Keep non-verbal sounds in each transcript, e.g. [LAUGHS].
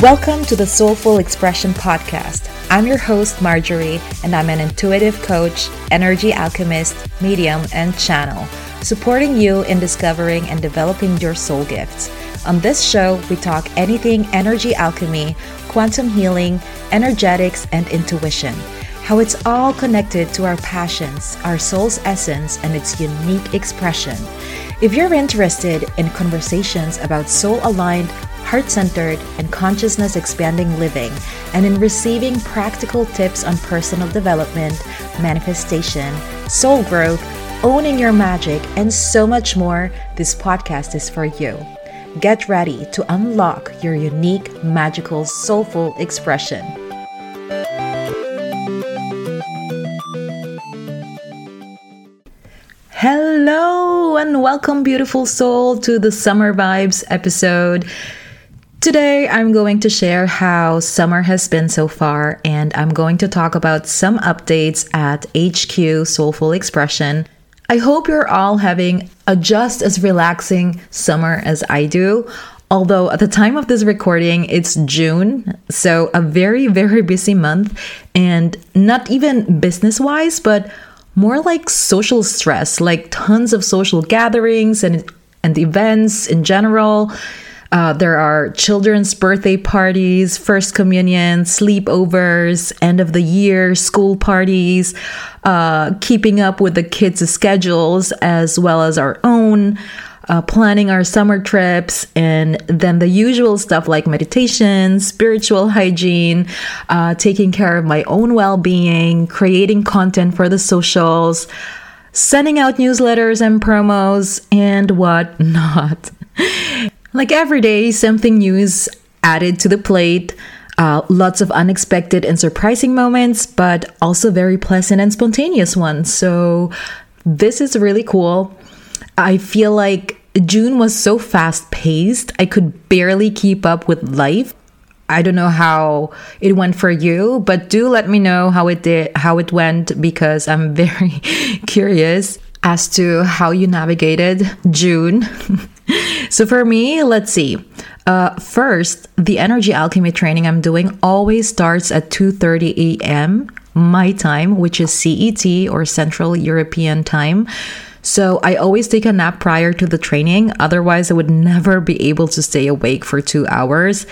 Welcome to the Soulful Expression Podcast. I'm your host, Marjorie, and I'm an intuitive coach, energy alchemist, medium, and channel, supporting you in discovering and developing your soul gifts. On this show, we talk anything energy alchemy, quantum healing, energetics, and intuition. How it's all connected to our passions, our soul's essence, and its unique expression. If you're interested in conversations about soul aligned, heart centered, and consciousness expanding living, and in receiving practical tips on personal development, manifestation, soul growth, owning your magic, and so much more, this podcast is for you. Get ready to unlock your unique, magical, soulful expression. Hello and welcome, beautiful soul, to the Summer Vibes episode. Today, I'm going to share how summer has been so far, and I'm going to talk about some updates at HQ Soulful Expression. I hope you're all having a just as relaxing summer as I do. Although at the time of this recording, it's June, so a very, very busy month, and not even business wise, but more like social stress, like tons of social gatherings and, and events in general. Uh, there are children's birthday parties, first communion, sleepovers, end of the year school parties, uh, keeping up with the kids' schedules as well as our own. Uh, planning our summer trips, and then the usual stuff like meditation, spiritual hygiene, uh, taking care of my own well being, creating content for the socials, sending out newsletters and promos, and whatnot. [LAUGHS] Like every day, something new is added to the plate. Uh, lots of unexpected and surprising moments, but also very pleasant and spontaneous ones. So, this is really cool. I feel like June was so fast paced, I could barely keep up with life. I don't know how it went for you, but do let me know how it did, how it went, because I'm [LAUGHS] very curious as to how you navigated June. [LAUGHS] [LAUGHS] so for me, let's see. Uh, first, the energy alchemy training I'm doing always starts at 2:30 a.m. my time, which is CET or Central European time. So I always take a nap prior to the training, otherwise I would never be able to stay awake for 2 hours.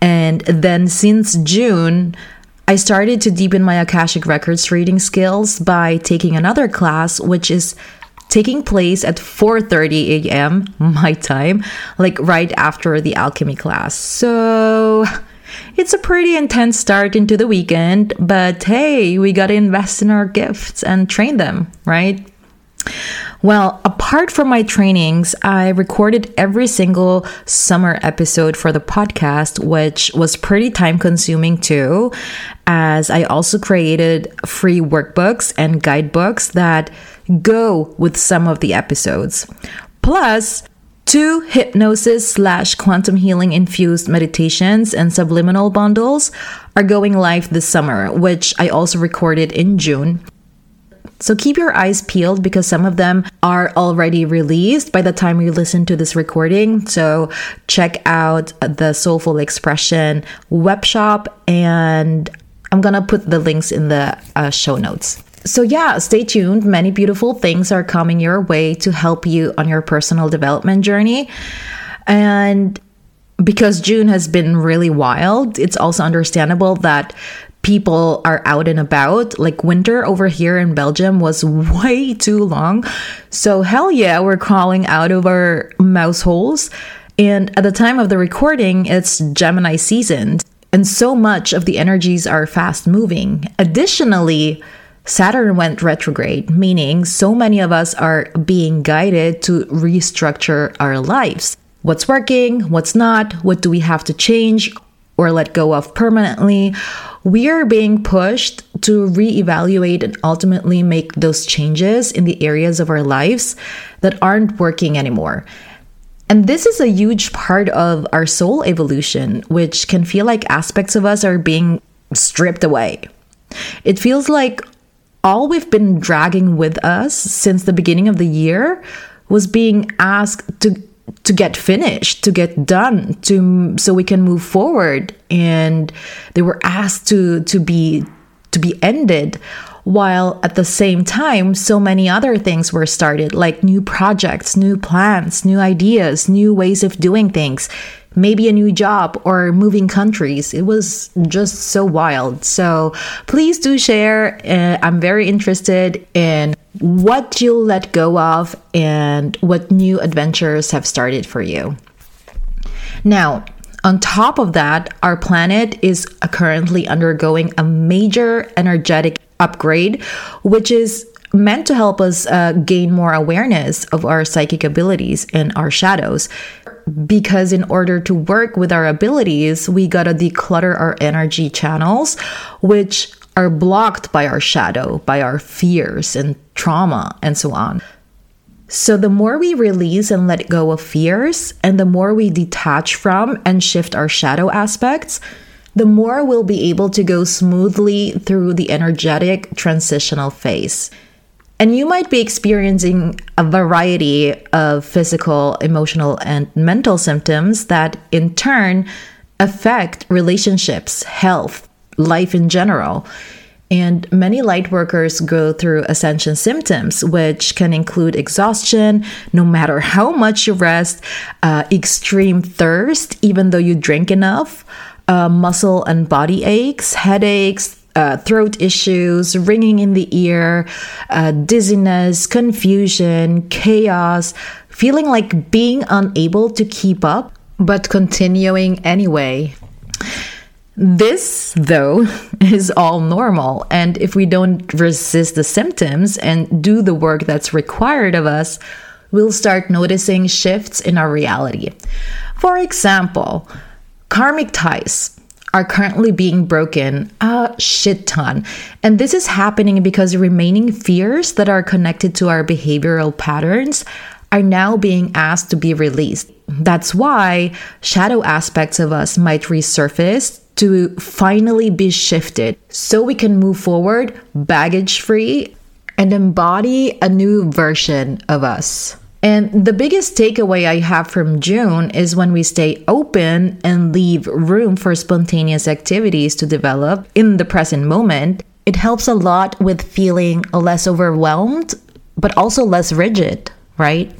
And then since June, I started to deepen my Akashic Records reading skills by taking another class, which is taking place at 4:30 a.m. my time, like right after the alchemy class. So it's a pretty intense start into the weekend, but hey, we got to invest in our gifts and train them, right? Well, apart from my trainings, I recorded every single summer episode for the podcast, which was pretty time consuming too, as I also created free workbooks and guidebooks that go with some of the episodes. Plus, two hypnosis slash quantum healing infused meditations and subliminal bundles are going live this summer, which I also recorded in June. So keep your eyes peeled because some of them are already released by the time you listen to this recording. So check out the Soulful Expression web shop and I'm gonna put the links in the uh, show notes. So, yeah, stay tuned. Many beautiful things are coming your way to help you on your personal development journey. And because June has been really wild, it's also understandable that people are out and about. Like winter over here in Belgium was [LAUGHS] way too long. So, hell yeah, we're crawling out of our mouse holes. And at the time of the recording, it's Gemini season. And so much of the energies are fast moving. Additionally, Saturn went retrograde, meaning so many of us are being guided to restructure our lives. What's working, what's not, what do we have to change or let go of permanently? We are being pushed to reevaluate and ultimately make those changes in the areas of our lives that aren't working anymore. And this is a huge part of our soul evolution, which can feel like aspects of us are being stripped away. It feels like all we've been dragging with us since the beginning of the year was being asked to to get finished, to get done, to so we can move forward. And they were asked to to be to be ended while at the same time so many other things were started like new projects new plans new ideas new ways of doing things maybe a new job or moving countries. It was just so wild. So please do share. Uh, i'm very interested in what you'll let go of and what new adventures have started for you. Now on top of that, our planet is currently undergoing a major energetic upgrade, which is meant to help us uh, gain more awareness of our psychic abilities and our shadows. Because in order to work with our abilities, we gotta declutter our energy channels, which are blocked by our shadow, by our fears and trauma, and so on. So, the more we release and let go of fears, and the more we detach from and shift our shadow aspects, the more we'll be able to go smoothly through the energetic transitional phase. And you might be experiencing a variety of physical, emotional, and mental symptoms that in turn affect relationships, health, life in general. And many light workers go through ascension symptoms, which can include exhaustion, no matter how much you rest, uh, extreme thirst, even though you drink enough, uh, muscle and body aches, headaches, uh, throat issues, ringing in the ear, uh, dizziness, confusion, chaos, feeling like being unable to keep up, but continuing anyway. This, though, [LAUGHS] is all normal. And if we don't resist the symptoms and do the work that's required of us, we'll start noticing shifts in our reality. For example, karmic ties are currently being broken a shit ton. And this is happening because remaining fears that are connected to our behavioral patterns are now being asked to be released. That's why shadow aspects of us might resurface to finally be shifted so we can move forward baggage free and embody a new version of us. And the biggest takeaway I have from June is when we stay open and leave room for spontaneous activities to develop in the present moment, it helps a lot with feeling less overwhelmed, but also less rigid, right?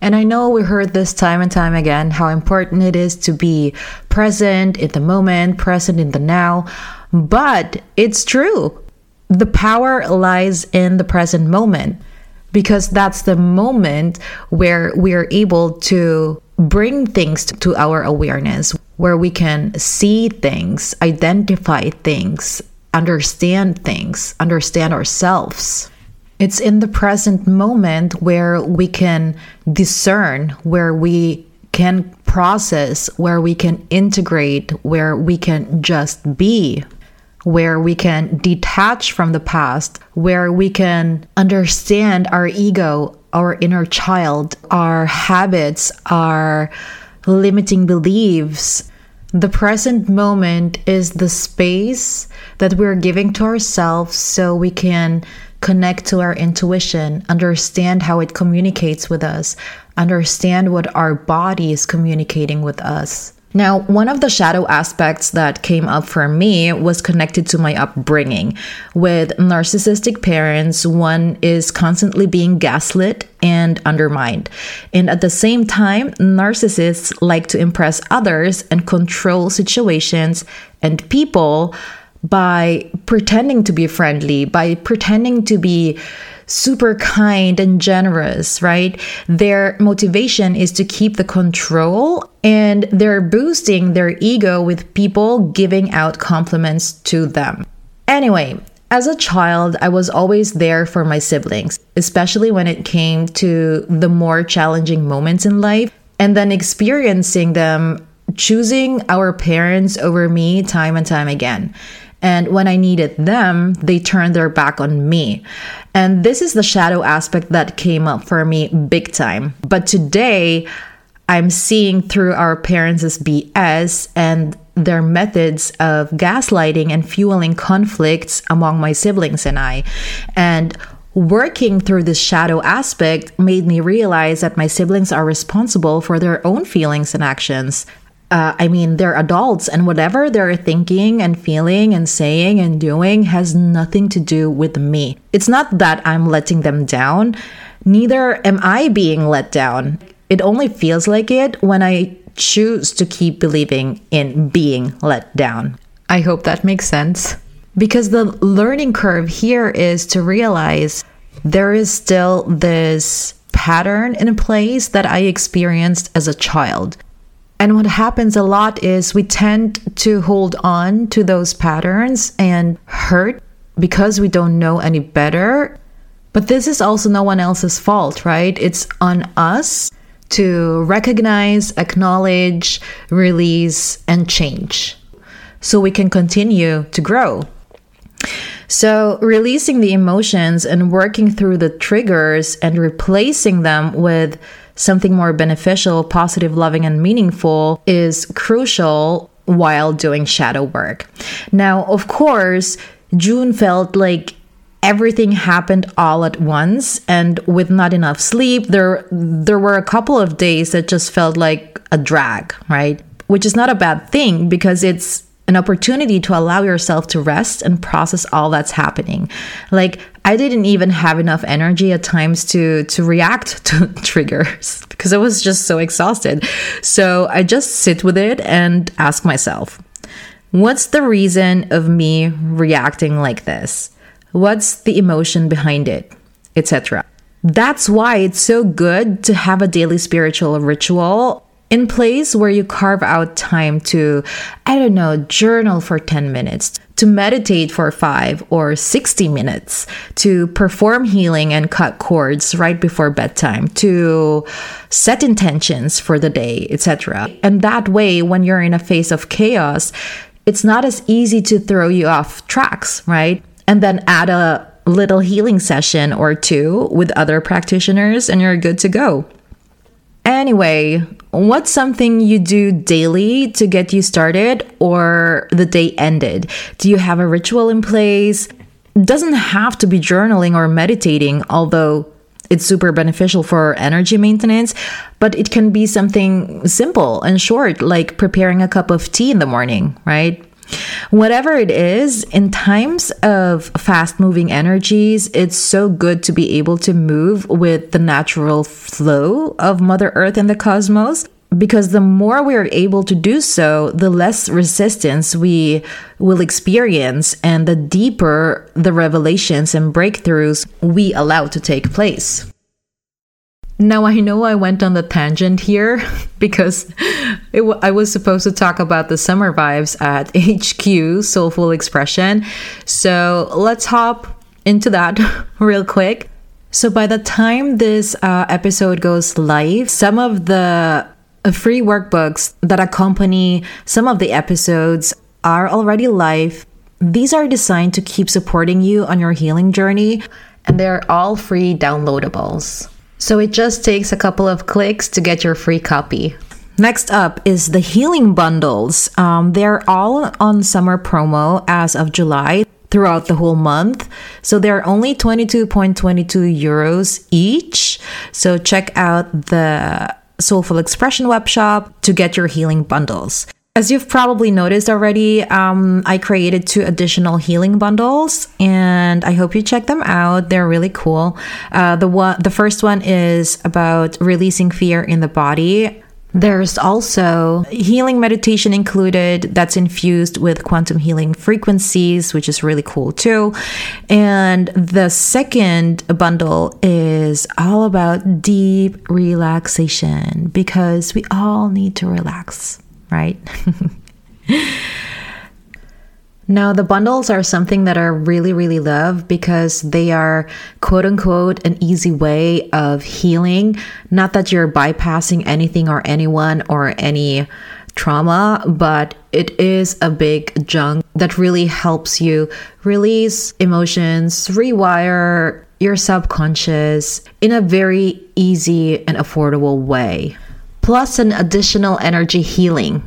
And I know we heard this time and time again how important it is to be present in the moment, present in the now. But it's true. The power lies in the present moment because that's the moment where we are able to bring things to our awareness, where we can see things, identify things, understand things, understand ourselves. It's in the present moment where we can discern, where we can process, where we can integrate, where we can just be, where we can detach from the past, where we can understand our ego, our inner child, our habits, our limiting beliefs. The present moment is the space that we're giving to ourselves so we can connect to our intuition, understand how it communicates with us, understand what our body is communicating with us. Now, one of the shadow aspects that came up for me was connected to my upbringing. With narcissistic parents, one is constantly being gaslit and undermined. And at the same time, narcissists like to impress others and control situations and people by pretending to be friendly, by pretending to be super kind and generous, right? Their motivation is to keep the control and they're boosting their ego with people giving out compliments to them. Anyway, as a child, I was always there for my siblings, especially when it came to the more challenging moments in life, and then experiencing them choosing our parents over me time and time again. And when I needed them, they turned their back on me. And this is the shadow aspect that came up for me big time. But today, I'm seeing through our parents' BS and their methods of gaslighting and fueling conflicts among my siblings and I. And working through this shadow aspect made me realize that my siblings are responsible for their own feelings and actions. Uh, I mean, they're adults, and whatever they're thinking and feeling and saying and doing has nothing to do with me. It's not that I'm letting them down, neither am I being let down. It only feels like it when I choose to keep believing in being let down. I hope that makes sense. Because the learning curve here is to realize there is still this pattern in place that I experienced as a child. And what happens a lot is we tend to hold on to those patterns and hurt because we don't know any better. But this is also no one else's fault, right? It's on us to recognize, acknowledge, release, and change so we can continue to grow. So, releasing the emotions and working through the triggers and replacing them with something more beneficial, positive, loving, and meaningful is crucial while doing shadow work. Now, of course, June felt like everything happened all at once and with not enough sleep there there were a couple of days that just felt like a drag right which is not a bad thing because it's an opportunity to allow yourself to rest and process all that's happening like i didn't even have enough energy at times to to react [LAUGHS] to triggers because i was just so exhausted so i just sit with it and ask myself what's the reason of me reacting like this What's the emotion behind it, etc. That's why it's so good to have a daily spiritual ritual in place where you carve out time to, I don't know, journal for 10 minutes, to meditate for 5 or 60 minutes, to perform healing and cut cords right before bedtime, to set intentions for the day, etc. And that way, when you're in a phase of chaos, it's not as easy to throw you off tracks, right? and then add a little healing session or two with other practitioners, and you're good to go. Anyway, what's something you do daily to get you started or the day ended? Do you have a ritual in place? Doesn't have to be journaling or meditating, although it's super beneficial for energy maintenance, but it can be something simple and short, like preparing a cup of tea in the morning, right? Whatever it is, in times of fast moving energies, it's so good to be able to move with the natural flow of Mother Earth and the cosmos. Because the more we are able to do so, the less resistance we will experience, and the deeper the revelations and breakthroughs we allow to take place. Now I know I went on the tangent here [LAUGHS] because I was supposed to talk about the summer vibes at [LAUGHS] HQ Soulful Expression. So let's hop into that [LAUGHS] real quick. So by the time this uh, episode goes live, some of the free workbooks that accompany some of the episodes are already live. These are designed to keep supporting you on your healing journey, and they're all free downloadables. So it just takes a couple of clicks to get your free copy. Next up is the healing bundles. Um, they're all on summer promo as of July throughout the whole month. So they're only 22.22 euros each. So check out the Soulful Expression web shop to get your healing bundles. As you've probably noticed already, um, I created two additional healing bundles, and I hope you check them out. They're really cool. Uh, the one, the first one is about releasing fear in the body. There's also healing meditation included that's infused with quantum healing frequencies, which is really cool too. And the second bundle is all about deep relaxation because we all need to relax right? [LAUGHS] Now, the bundles are something that I really, really love because they are quote unquote an easy way of healing. Not that you're bypassing anything or anyone or any trauma, but it is a big junk that really helps you release emotions, rewire your subconscious in a very easy and affordable way plus an additional energy healing.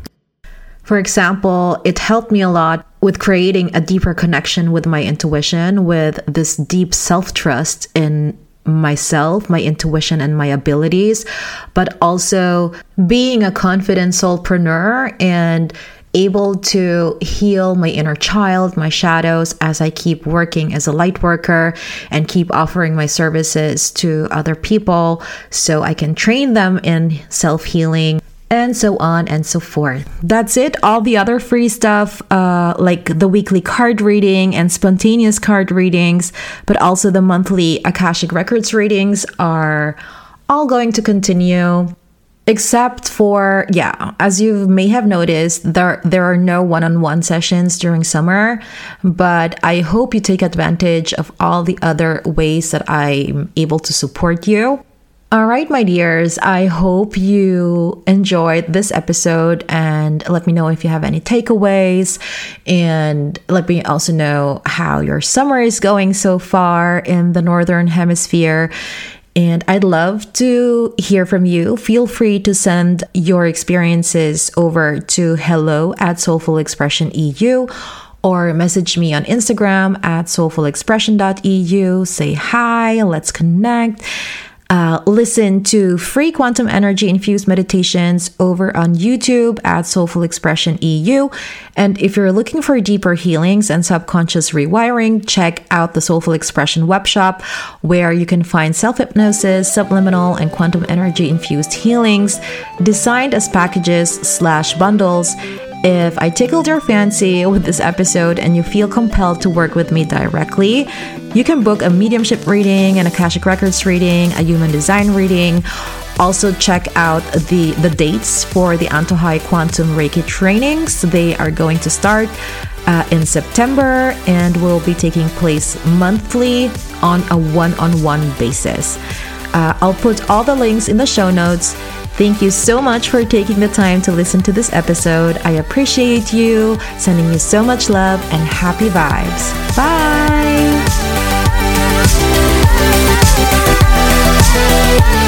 For example, it helped me a lot with creating a deeper connection with my intuition, with this deep self trust in myself, my intuition, and my abilities, but also being a confident soulpreneur and able to heal my inner child, my shadows, as I keep working as a light worker and keep offering my services to other people so I can train them in self healing. And so on and so forth. That's it. All the other free stuff, uh, like the weekly card reading and spontaneous card readings, but also the monthly Akashic Records readings, are all going to continue except for yeah as you may have noticed there there are no one-on-one sessions during summer but i hope you take advantage of all the other ways that i'm able to support you all right, my dears, I hope you enjoyed this episode and let me know if you have any takeaways and let me also know how your summer is going so far in the Northern Hemisphere. And I'd love to hear from you. Feel free to send your experiences over to hello at Soulful Expression EU or message me on Instagram at soulfulexpression.eu. Say hi, let's connect. Uh, listen to free quantum energy infused meditations over on YouTube at Soulful Expression EU. And if you're looking for deeper healings and subconscious rewiring, check out the Soulful Expression webshop where you can find self hypnosis, subliminal, and quantum energy infused healings designed as packages slash bundles if I tickled your fancy with this episode and you feel compelled to work with me directly, you can book a mediumship reading, an Akashic Records reading, a human design reading. Also, check out the, the dates for the Antojai Quantum Reiki trainings. They are going to start uh, in September and will be taking place monthly on a one on one basis. Uh, I'll put all the links in the show notes. Thank you so much for taking the time to listen to this episode. I appreciate you, sending you so much love and happy vibes. Bye. Yeah.